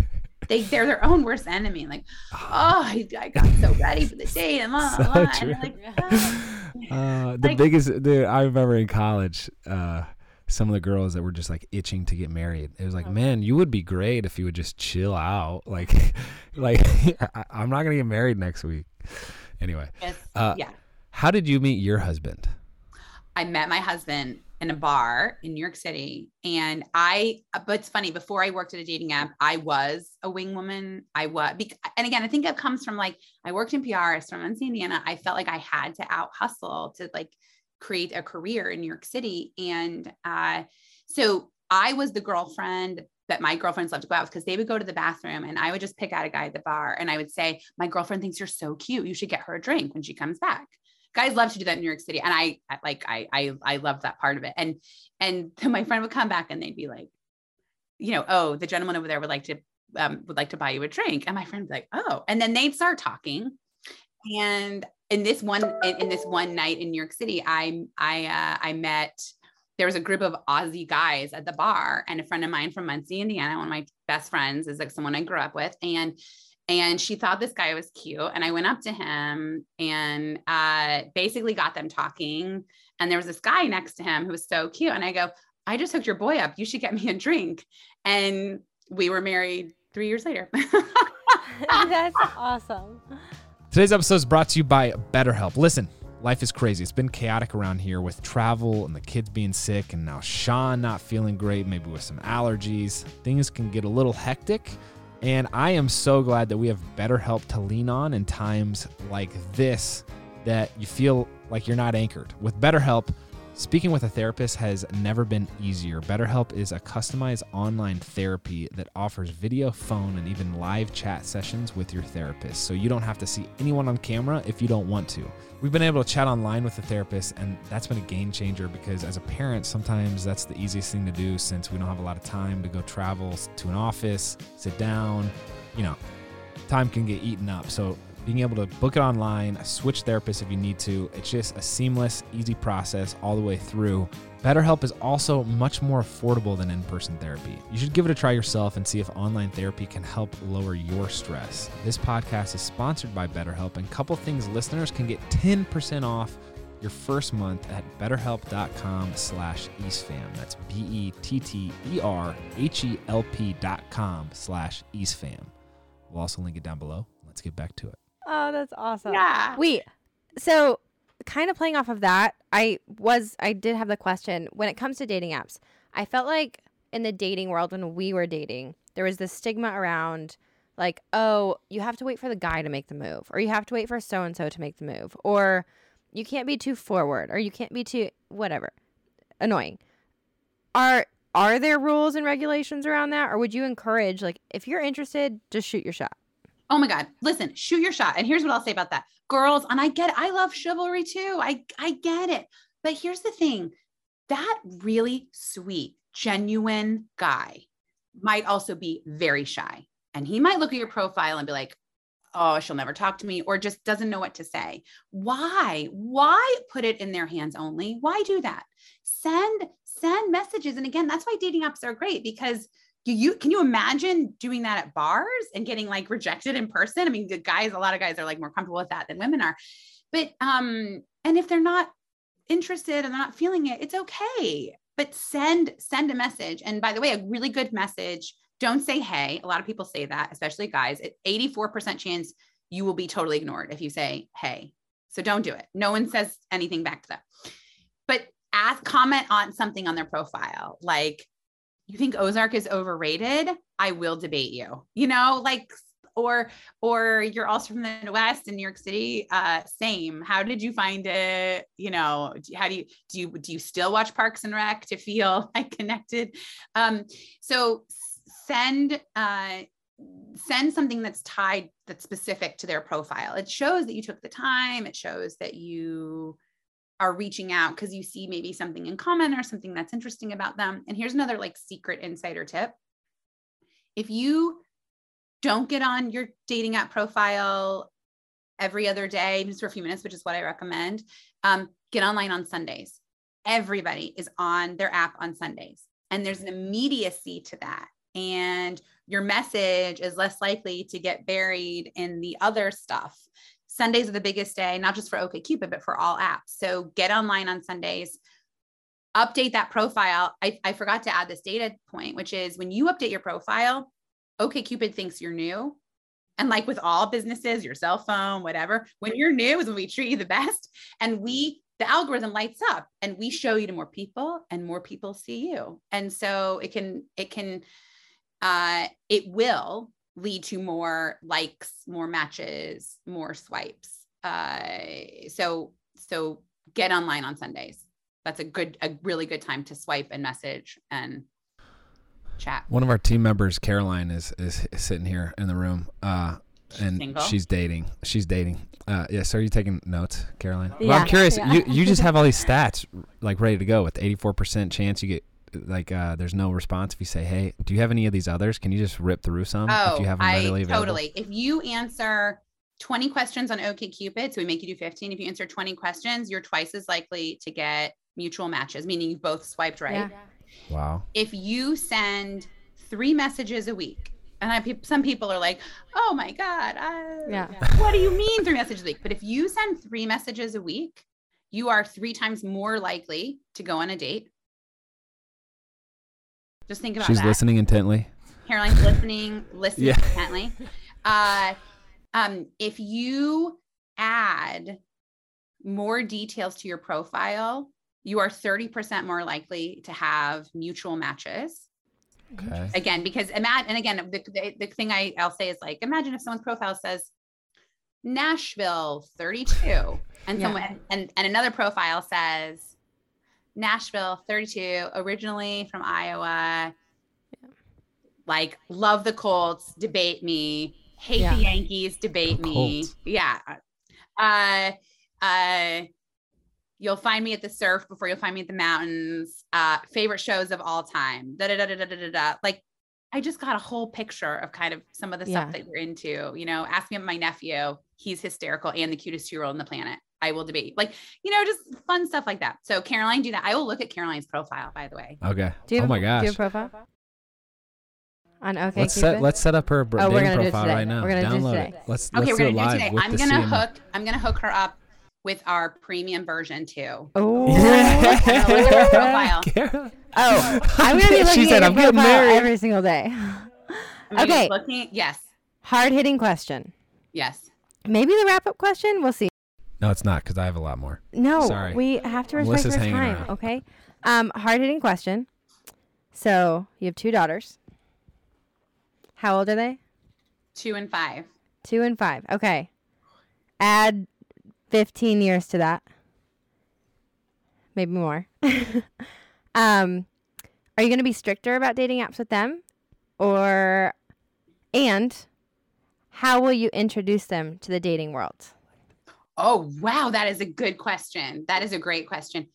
they they're their own worst enemy like oh I, I got so ready for the date and blah, So blah, true. and like "Ah." Uh, the Like- biggest, dude, I remember in college, uh, some of the girls that were just like itching to get married. It was like, Oh. man, you would be great if you would just chill out. Like, like I, I'm not gonna get married next week. Anyway, Yes. Uh, yeah how did you meet your husband? I met my husband in a bar in New York City. And I, but it's funny, before I worked at a dating app, I was a wing woman. I was, and again, I think it comes from like, I worked in PR, I was from Indiana. I felt like I had to out hustle to like create a career in New York City. And uh, so I was the girlfriend that my girlfriends loved to go out with because they would go to the bathroom and I would just pick out a guy at the bar and I would say, My girlfriend thinks you're so cute. You should get her a drink when she comes back guys love to do that in New York City. And I like I I I love that part of it. And and my friend would come back and they'd be like, you know, oh, the gentleman over there would like to um, would like to buy you a drink. And my friend like, oh, and then they'd start talking. And in this one in, in this one night in New York City, I I uh, I met there was a group of Aussie guys at the bar, and a friend of mine from Muncie, Indiana, one of my best friends, is like someone I grew up with, and and she thought this guy was cute and i went up to him and uh, basically got them talking and there was this guy next to him who was so cute and i go i just hooked your boy up. You should get me a drink. And we were married three years later. That's awesome. Today's episode is brought to you by BetterHelp. Listen, life is crazy. It's been chaotic around here with travel and the kids being sick, and now Shawn not feeling great, maybe with some allergies. Things can get a little hectic. And I am so glad that we have BetterHelp to lean on in times like this that you feel like you're not anchored. With BetterHelp, Speaking with a therapist has never been easier. BetterHelp is a customized online therapy that offers video, phone, and even live chat sessions with your therapist, so you don't have to see anyone on camera if you don't want to. We've been able to chat online with the therapist, and that's been a game changer because as a parent, sometimes that's the easiest thing to do since we don't have a lot of time to go travel to an office, sit down, you know, time can get eaten up. So being able to book it online, switch therapists if you need to, it's just a seamless, easy process all the way through. BetterHelp is also much more affordable than in person therapy. You should give it a try yourself and see if online therapy can help lower your stress. This podcast is sponsored by BetterHelp, and a couple things listeners can get 10% off your first month at betterhelp.com slash eastfam. That's B-E-T-T-E-R-H-E-L-P dot com slash eastfam. We'll also link it down below. Let's get back to it. Oh, that's awesome. Yeah. Wait, so kind of playing off of that, I was I did have the question when it comes to dating apps. I felt like in the dating world when we were dating, there was this stigma around like, oh, you have to wait for the guy to make the move, or you have to wait for so and so to make the move, or you can't be too forward, or you can't be too whatever. Annoying. Are are there rules and regulations around that, or would you encourage like if you're interested, just shoot your shot? Oh my God. Listen, shoot your shot. And here's what I'll say about that. Girls, and I get. I love chivalry too. I, I get it. But here's the thing that really sweet, genuine guy might also be very shy. And he might look at your profile and be like, oh, she'll never talk to me, or just doesn't know what to say. Why? Why put it in their hands only? Why do that? Send, send messages. And again, that's why dating apps are great because you, can you imagine doing that at bars and getting like rejected in person? I mean, the guys, a lot of guys are like more comfortable with that than women are. But um, and if they're not interested and they're not feeling it, it's okay. But send send a message. And by the way, a really good message. Don't say hey. A lot of people say that, especially guys. At 84% chance you will be totally ignored if you say hey. So don't do it. No one says anything back to them. But ask comment on something on their profile like you think Ozark is overrated? I will debate you. You know, like or or you're also from the Midwest in New York City. Uh, same. How did you find it? You know, how do you do you do you still watch Parks and Rec to feel like connected? Um, so send uh send something that's tied that's specific to their profile. It shows that you took the time. It shows that you are reaching out because you see maybe something in common or something that's interesting about them. And here's another like secret insider tip. If you don't get on your dating app profile every other day, just for a few minutes, which is what I recommend, um, get online on Sundays. Everybody is on their app on Sundays. And there's an immediacy to that. And your message is less likely to get buried in the other stuff Sundays are the biggest day, not just for OkCupid, but for all apps. So get online on Sundays, update that profile. I, I forgot to add this data point, which is when you update your profile, OkCupid thinks you're new. And like with all businesses, your cell phone, whatever, when you're new is when we treat you the best. And we, the algorithm lights up and we show you to more people and more people see you. And so it can, it can, uh, it will lead to more likes, more matches, more swipes. Uh, so so get online on Sundays. That's a good, a really good time to swipe and message and chat. One of our team members, Caroline, is is, sitting here in the room. Uh, and Single? she's dating. She's dating. Uh, yeah. So are you taking notes, Caroline? Yeah. Well, I'm curious. Yeah. You you just have all these stats like ready to go with 84% chance you get like uh, there's no response if you say hey. Do you have any of these others? Can you just rip through some Oh, if you have them I available? totally. If you answer 20 questions on OkCupid, so we make you do 15. If you answer 20 questions, you're twice as likely to get mutual matches, meaning you both swiped right. Yeah. Wow. If you send three messages a week, and I, some people are like, "Oh my god, I, Yeah. what do you mean three messages a week?" But if you send three messages a week, you are three times more likely to go on a date. Just think about it. She's that. listening intently. Caroline's listening, listening Yeah. intently. Uh, um, if you add more details to your profile, you are 30% more likely to have mutual matches. Okay. Again, because imagine, and again, the, the, the thing I, I'll say is like, imagine if someone's profile says Nashville 32, and Yeah. someone, and, and another profile says Nashville 32, originally from Iowa, like love the Colts, debate me, hate Yeah. the Yankees, debate The me. Colts. Yeah. Uh, uh, you'll find me at the surf before you'll find me at the mountains. Uh, favorite shows of all time. Da da da da da da da. da. Like, I just got a whole picture of kind of some of the Yeah. stuff that you're into. You know, ask me about my nephew. He's hysterical and the cutest two year old on the planet. I will debate. Like, you know, just fun stuff like that. So Caroline, do that. I will look at Caroline's profile, by the way. Okay. Do you oh have, my Do you have a profile? On OK let's set let's set up her br- Oh, we're dating do it profile today. right now. We're gonna do it today. Let's Okay, let's we're do gonna it do it live today. I'm gonna CMO. hook. I'm gonna hook her up with our premium version too. Oh. yeah. at profile. Oh, I'm gonna be looking she said, at "I'm your getting profile married." every single day. I'm gonna be Okay. Looking. Yes. Hard hitting question. Yes. Maybe the wrap up question. We'll see. No, it's not because I have a lot more. No, Sorry. we have to respect Melissa's her hanging time. around. Okay. Um, hard hitting question. So you have two daughters. How old are they? Two and five. Two and five. Okay. Add 15 years to that. Maybe more. um, are you going to be stricter about dating apps with them? Or, and how will you introduce them to the dating world? Oh wow, that is a good question. That is a great question.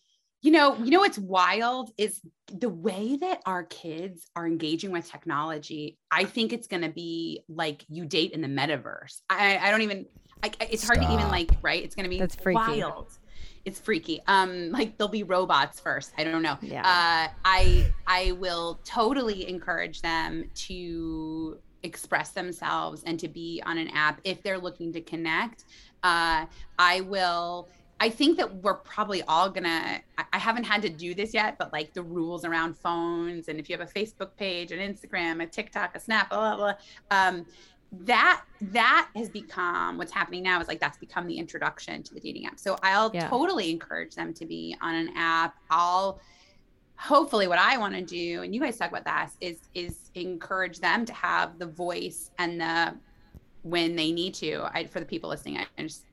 You know, you know what's wild is the way that our kids are engaging with technology. I think it's going to be like you date in the metaverse. I, I don't even. I, it's hard to even like. Right? It's going to be That's freaky. wild. It's freaky. Um, like there'll be robots first. I don't know. Yeah. Uh, I I will totally encourage them to express themselves and to be on an app if they're looking to connect. Uh, I will. I think that we're probably all gonna. I- haven't had to do this yet, but like the rules around phones, and if you have a Facebook page, an Instagram, a TikTok, a Snap, blah blah. blah um, that that has become what's happening now is like that's become the introduction to the dating app. So I'll Yeah. totally encourage them to be on an app. I'll hopefully what I want to do, and you guys talk about that, is is encourage them to have the voice and the when they need to. I for the people listening, I, I just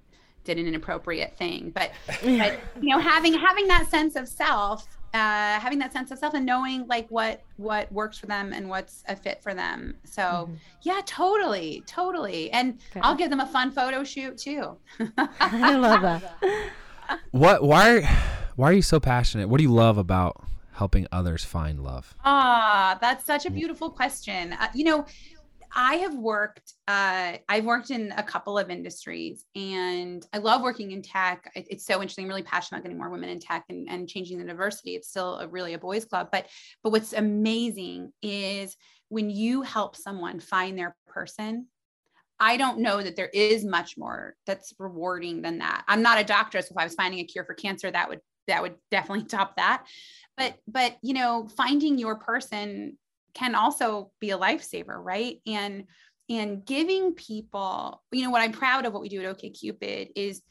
did an inappropriate thing, but but you know having having that sense of self uh having that sense of self and knowing like what what works for them and what's a fit for them so yeah totally totally and Mm-hmm. Okay. i'll give them a fun photo shoot too I love that. What? Why? Are why are you so passionate? What do you love about helping others find love? Ah, that's such a beautiful question. Uh, you know, I have worked. Uh, I've worked in a couple of industries, and I love working in tech. It's so interesting. I'm really passionate about getting more women in tech and, and changing the diversity. It's still a, really a boys' club, but but what's amazing is when you help someone find their person. I don't know that there is much more that's rewarding than that. I'm not a doctor, so if I was finding a cure for cancer, that would that would definitely top that but but you know finding your person can also be a lifesaver right? And and giving people you know what i'm proud of what we do at OkCupid is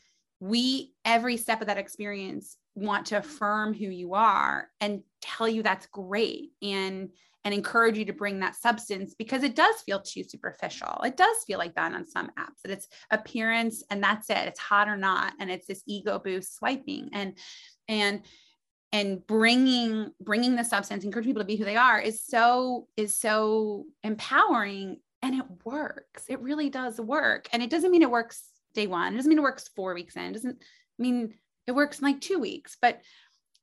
we every step of that experience want to affirm who you are and tell you that's great and and encourage you to bring that substance because it does feel too superficial. It does feel like that on some apps that it's appearance and that's it. It's hot or not. And it's this ego boost swiping. And and and bringing bringing the substance encouraging people to be who they are is so is so empowering and it works. It really does work. And it doesn't mean it works day one. It doesn't mean it works four weeks in. It doesn't mean it works in like two weeks. But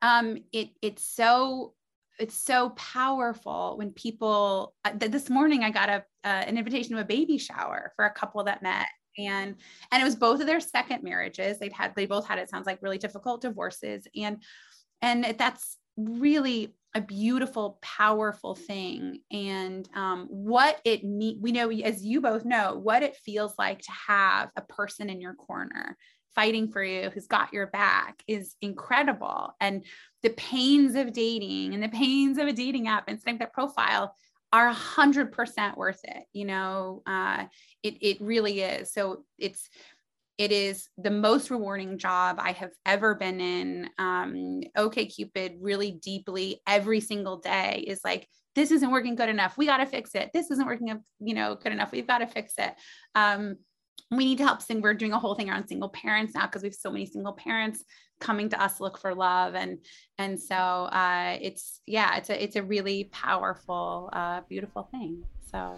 um it it's so it's so powerful when people uh, th- this morning i got a uh, an invitation to a baby shower for a couple that met. And and it was both of their second marriages. They'd had they both had it sounds like really difficult divorces. And and that's really a beautiful powerful thing. And um, what it me- we know as you both know what it feels like to have a person in your corner fighting for you who's got your back is incredible. And the pains of dating and the pains of a dating app and setting that profile are a hundred percent worth it you know? Uh, it, it really is. So it's it is the most rewarding job I have ever been in. Um, OkCupid really deeply every single day is like, this isn't working good enough. We got to fix it. This isn't working, you know, good enough. We've got to fix it. Um, we need to help sing. We're doing a whole thing around single parents now because we have so many single parents coming to us look for love and and so uh, it's yeah it's a it's a really powerful uh, beautiful thing so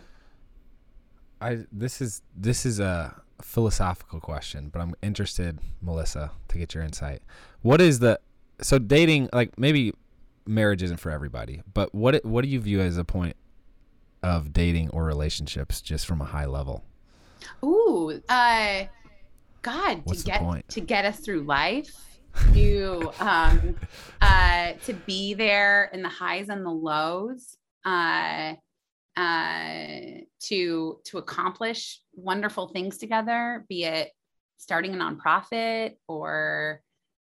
I this is this is a philosophical question, but I'm interested, Melissa, to get your insight. What is the so dating like maybe marriage isn't for everybody, but what what do you view as a point of dating or relationships just from a high level? Ooh, uh, God, What's to get to get us through life, to um, uh, to be there in the highs and the lows, uh, uh, to to accomplish wonderful things together, be it starting a nonprofit or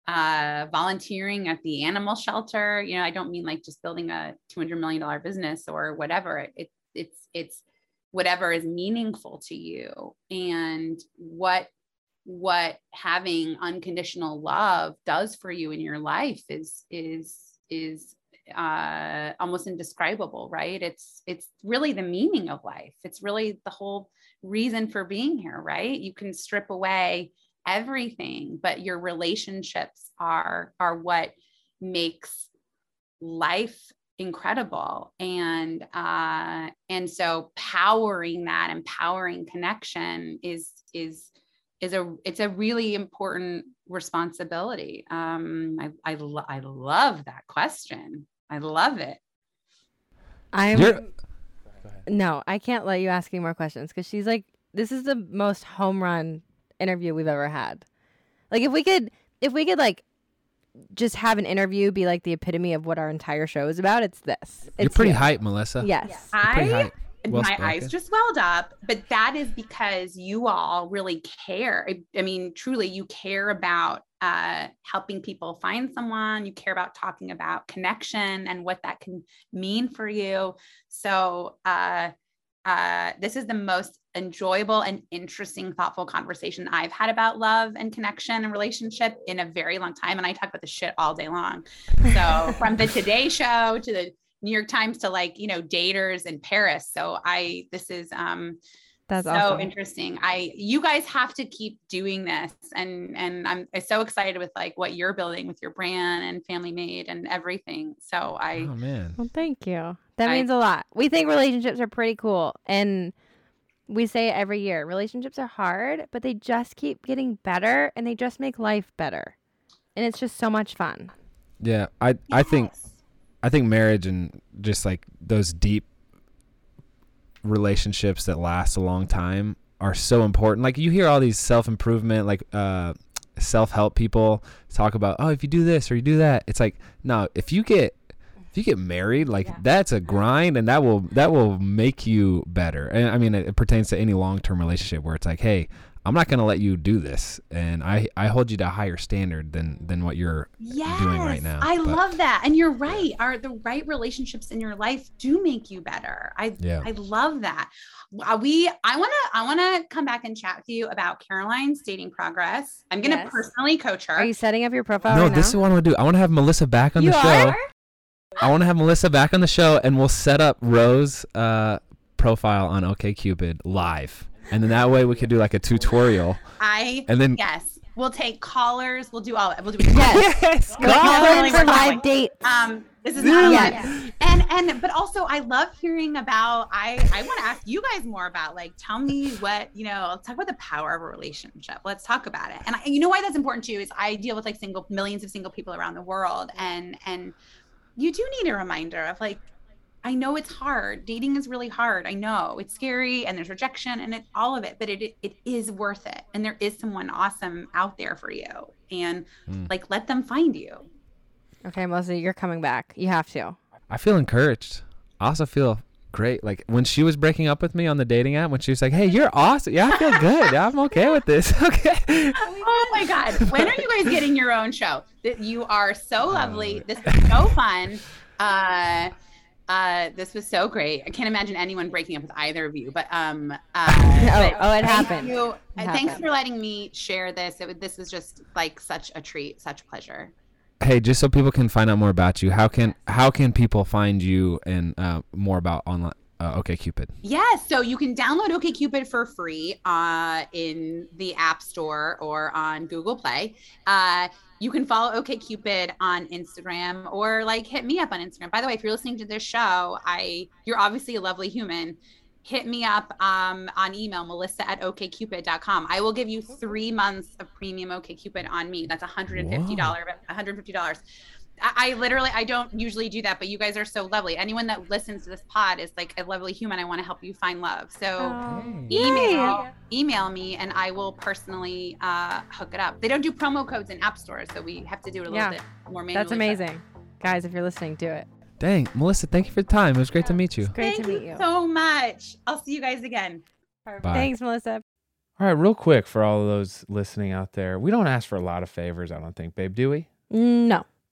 uh, volunteering at the animal shelter. You know, I don't mean like just building a two hundred million dollar business or whatever. It, it's it's whatever is meaningful to you and what what having unconditional love does for you in your life is is is uh almost indescribable right? It's it's really the meaning of life. It's really the whole reason for being here right? You can strip away everything but your relationships are are what makes life incredible. And uh and so powering that empowering connection is is is a it's a really important responsibility. Um i i, lo- I love that question i love it I'm You're- no, I can't let you ask any more questions because she's like, this is the most home run interview we've ever had. Like, if we could, if we could, like, just have an interview be like the epitome of what our entire show is about, it's this. You're pretty you. hype, Melissa. Yes. You're pretty i hype. Well my spoken. eyes just welled up but that is because you all really care. I, I mean truly you care about uh, helping people find someone. You care about talking about connection and what that can mean for you. So uh, uh, this is the most enjoyable and interesting thoughtful conversation i've had about love and connection and relationship in a very long time and i talk about the shit all day long. So from the today show to the New York Times to like, you know, daters in Paris. So I, this is um That's so awesome. interesting. I, you guys have to keep doing this. And, and I'm so excited with like what you're building with your brand and family made and everything. So I, Oh man. Well, thank you. That I- means a lot. We think relationships are pretty cool. And we say it every year relationships are hard, but they just keep getting better and they just make life better. And it's just so much fun. Yeah, I I think Yes. I think marriage and just like those deep relationships that last a long time are so important. Like you hear all these self improvement, like uh, self help people talk about, oh, if you do this or you do that, it's like no, if you get if you get married, like Yeah. that's a grind, and that will that will make you better. And I mean, it, it pertains to any long term relationship where it's like, hey. I'm not going to let you do this, and I, I hold you to a higher standard than than what you're yes, doing right now. I But- love that. And you're right. Are the right relationships in your life do make you better. I, Yeah. I love that. Uh, we, I want to, I want to come back and chat with you about Caroline's dating progress. I'm going to Yes. personally coach her. Are you setting up your profile No, right this is now? what I want to do. I want to have Melissa back on You the show. are? I want to have Melissa back on the show, and we'll set up Rose uh, profile on OkCupid live, and then that way we could do like a tutorial, I, and then yes, we'll take callers. We'll do all that. We'll do Yes. yes, Go God. call in for live it. dates. Um, this is Dude. not Yes. and and but also I love hearing about I I want to ask you guys more about like tell me what you know let's talk about the power of a relationship let's talk about it and I, you know why that's important too is I deal with like single millions of single people around the world and and you do need a reminder of like I know it's hard dating is really hard I know it's scary and there's rejection and it's all of it but it it is worth it and there is someone awesome out there for you and Mm. like let them find you Okay, Melissa, you're coming back. You have to. I feel encouraged. I also feel great. Like when she was breaking up with me on the dating app, when she was like, "Hey, you're awesome. Yeah, I feel good. Yeah, I'm okay with this. okay." Oh my God. When are you guys getting your own show? That you are so lovely. Uh, This is so fun. Uh uh this was so great. I can't imagine anyone breaking up with either of you, but um uh but oh, it thank happened. You, It thanks happened. for letting me share this. It, this was just like such a treat, such a pleasure. hey, just so people can find out more about you, how can how can people find you and uh, more about online uh, OKCupid? Yes, so you can download OkCupid for free uh, in the App Store or on Google Play. Uh, you can follow OkCupid on Instagram or like hit me up on Instagram. By the way, if you're listening to this show, I you're obviously a lovely human. Hit me up um, on email, melissa at okcupid.com. I will give you three months of premium OkCupid on me. That's $150, $150. I, I literally I don't usually do that, but you guys are so lovely. Anyone that listens to this pod is like a lovely human. I want to help you find love. So Oh. email email me and I will personally uh, hook it up. They don't do promo codes in app stores, so we have to do it a little Yeah. bit more manually. That's amazing. Guys, if you're listening, do it. Dang, Melissa, thank you for the time. It was great to meet you. Great Thank to meet you you. so much. I'll see you guys again. Bye. Thanks, Melissa. All right, real quick for all of those listening out there, we don't ask for a lot of favors, I don't think, babe, do we? No.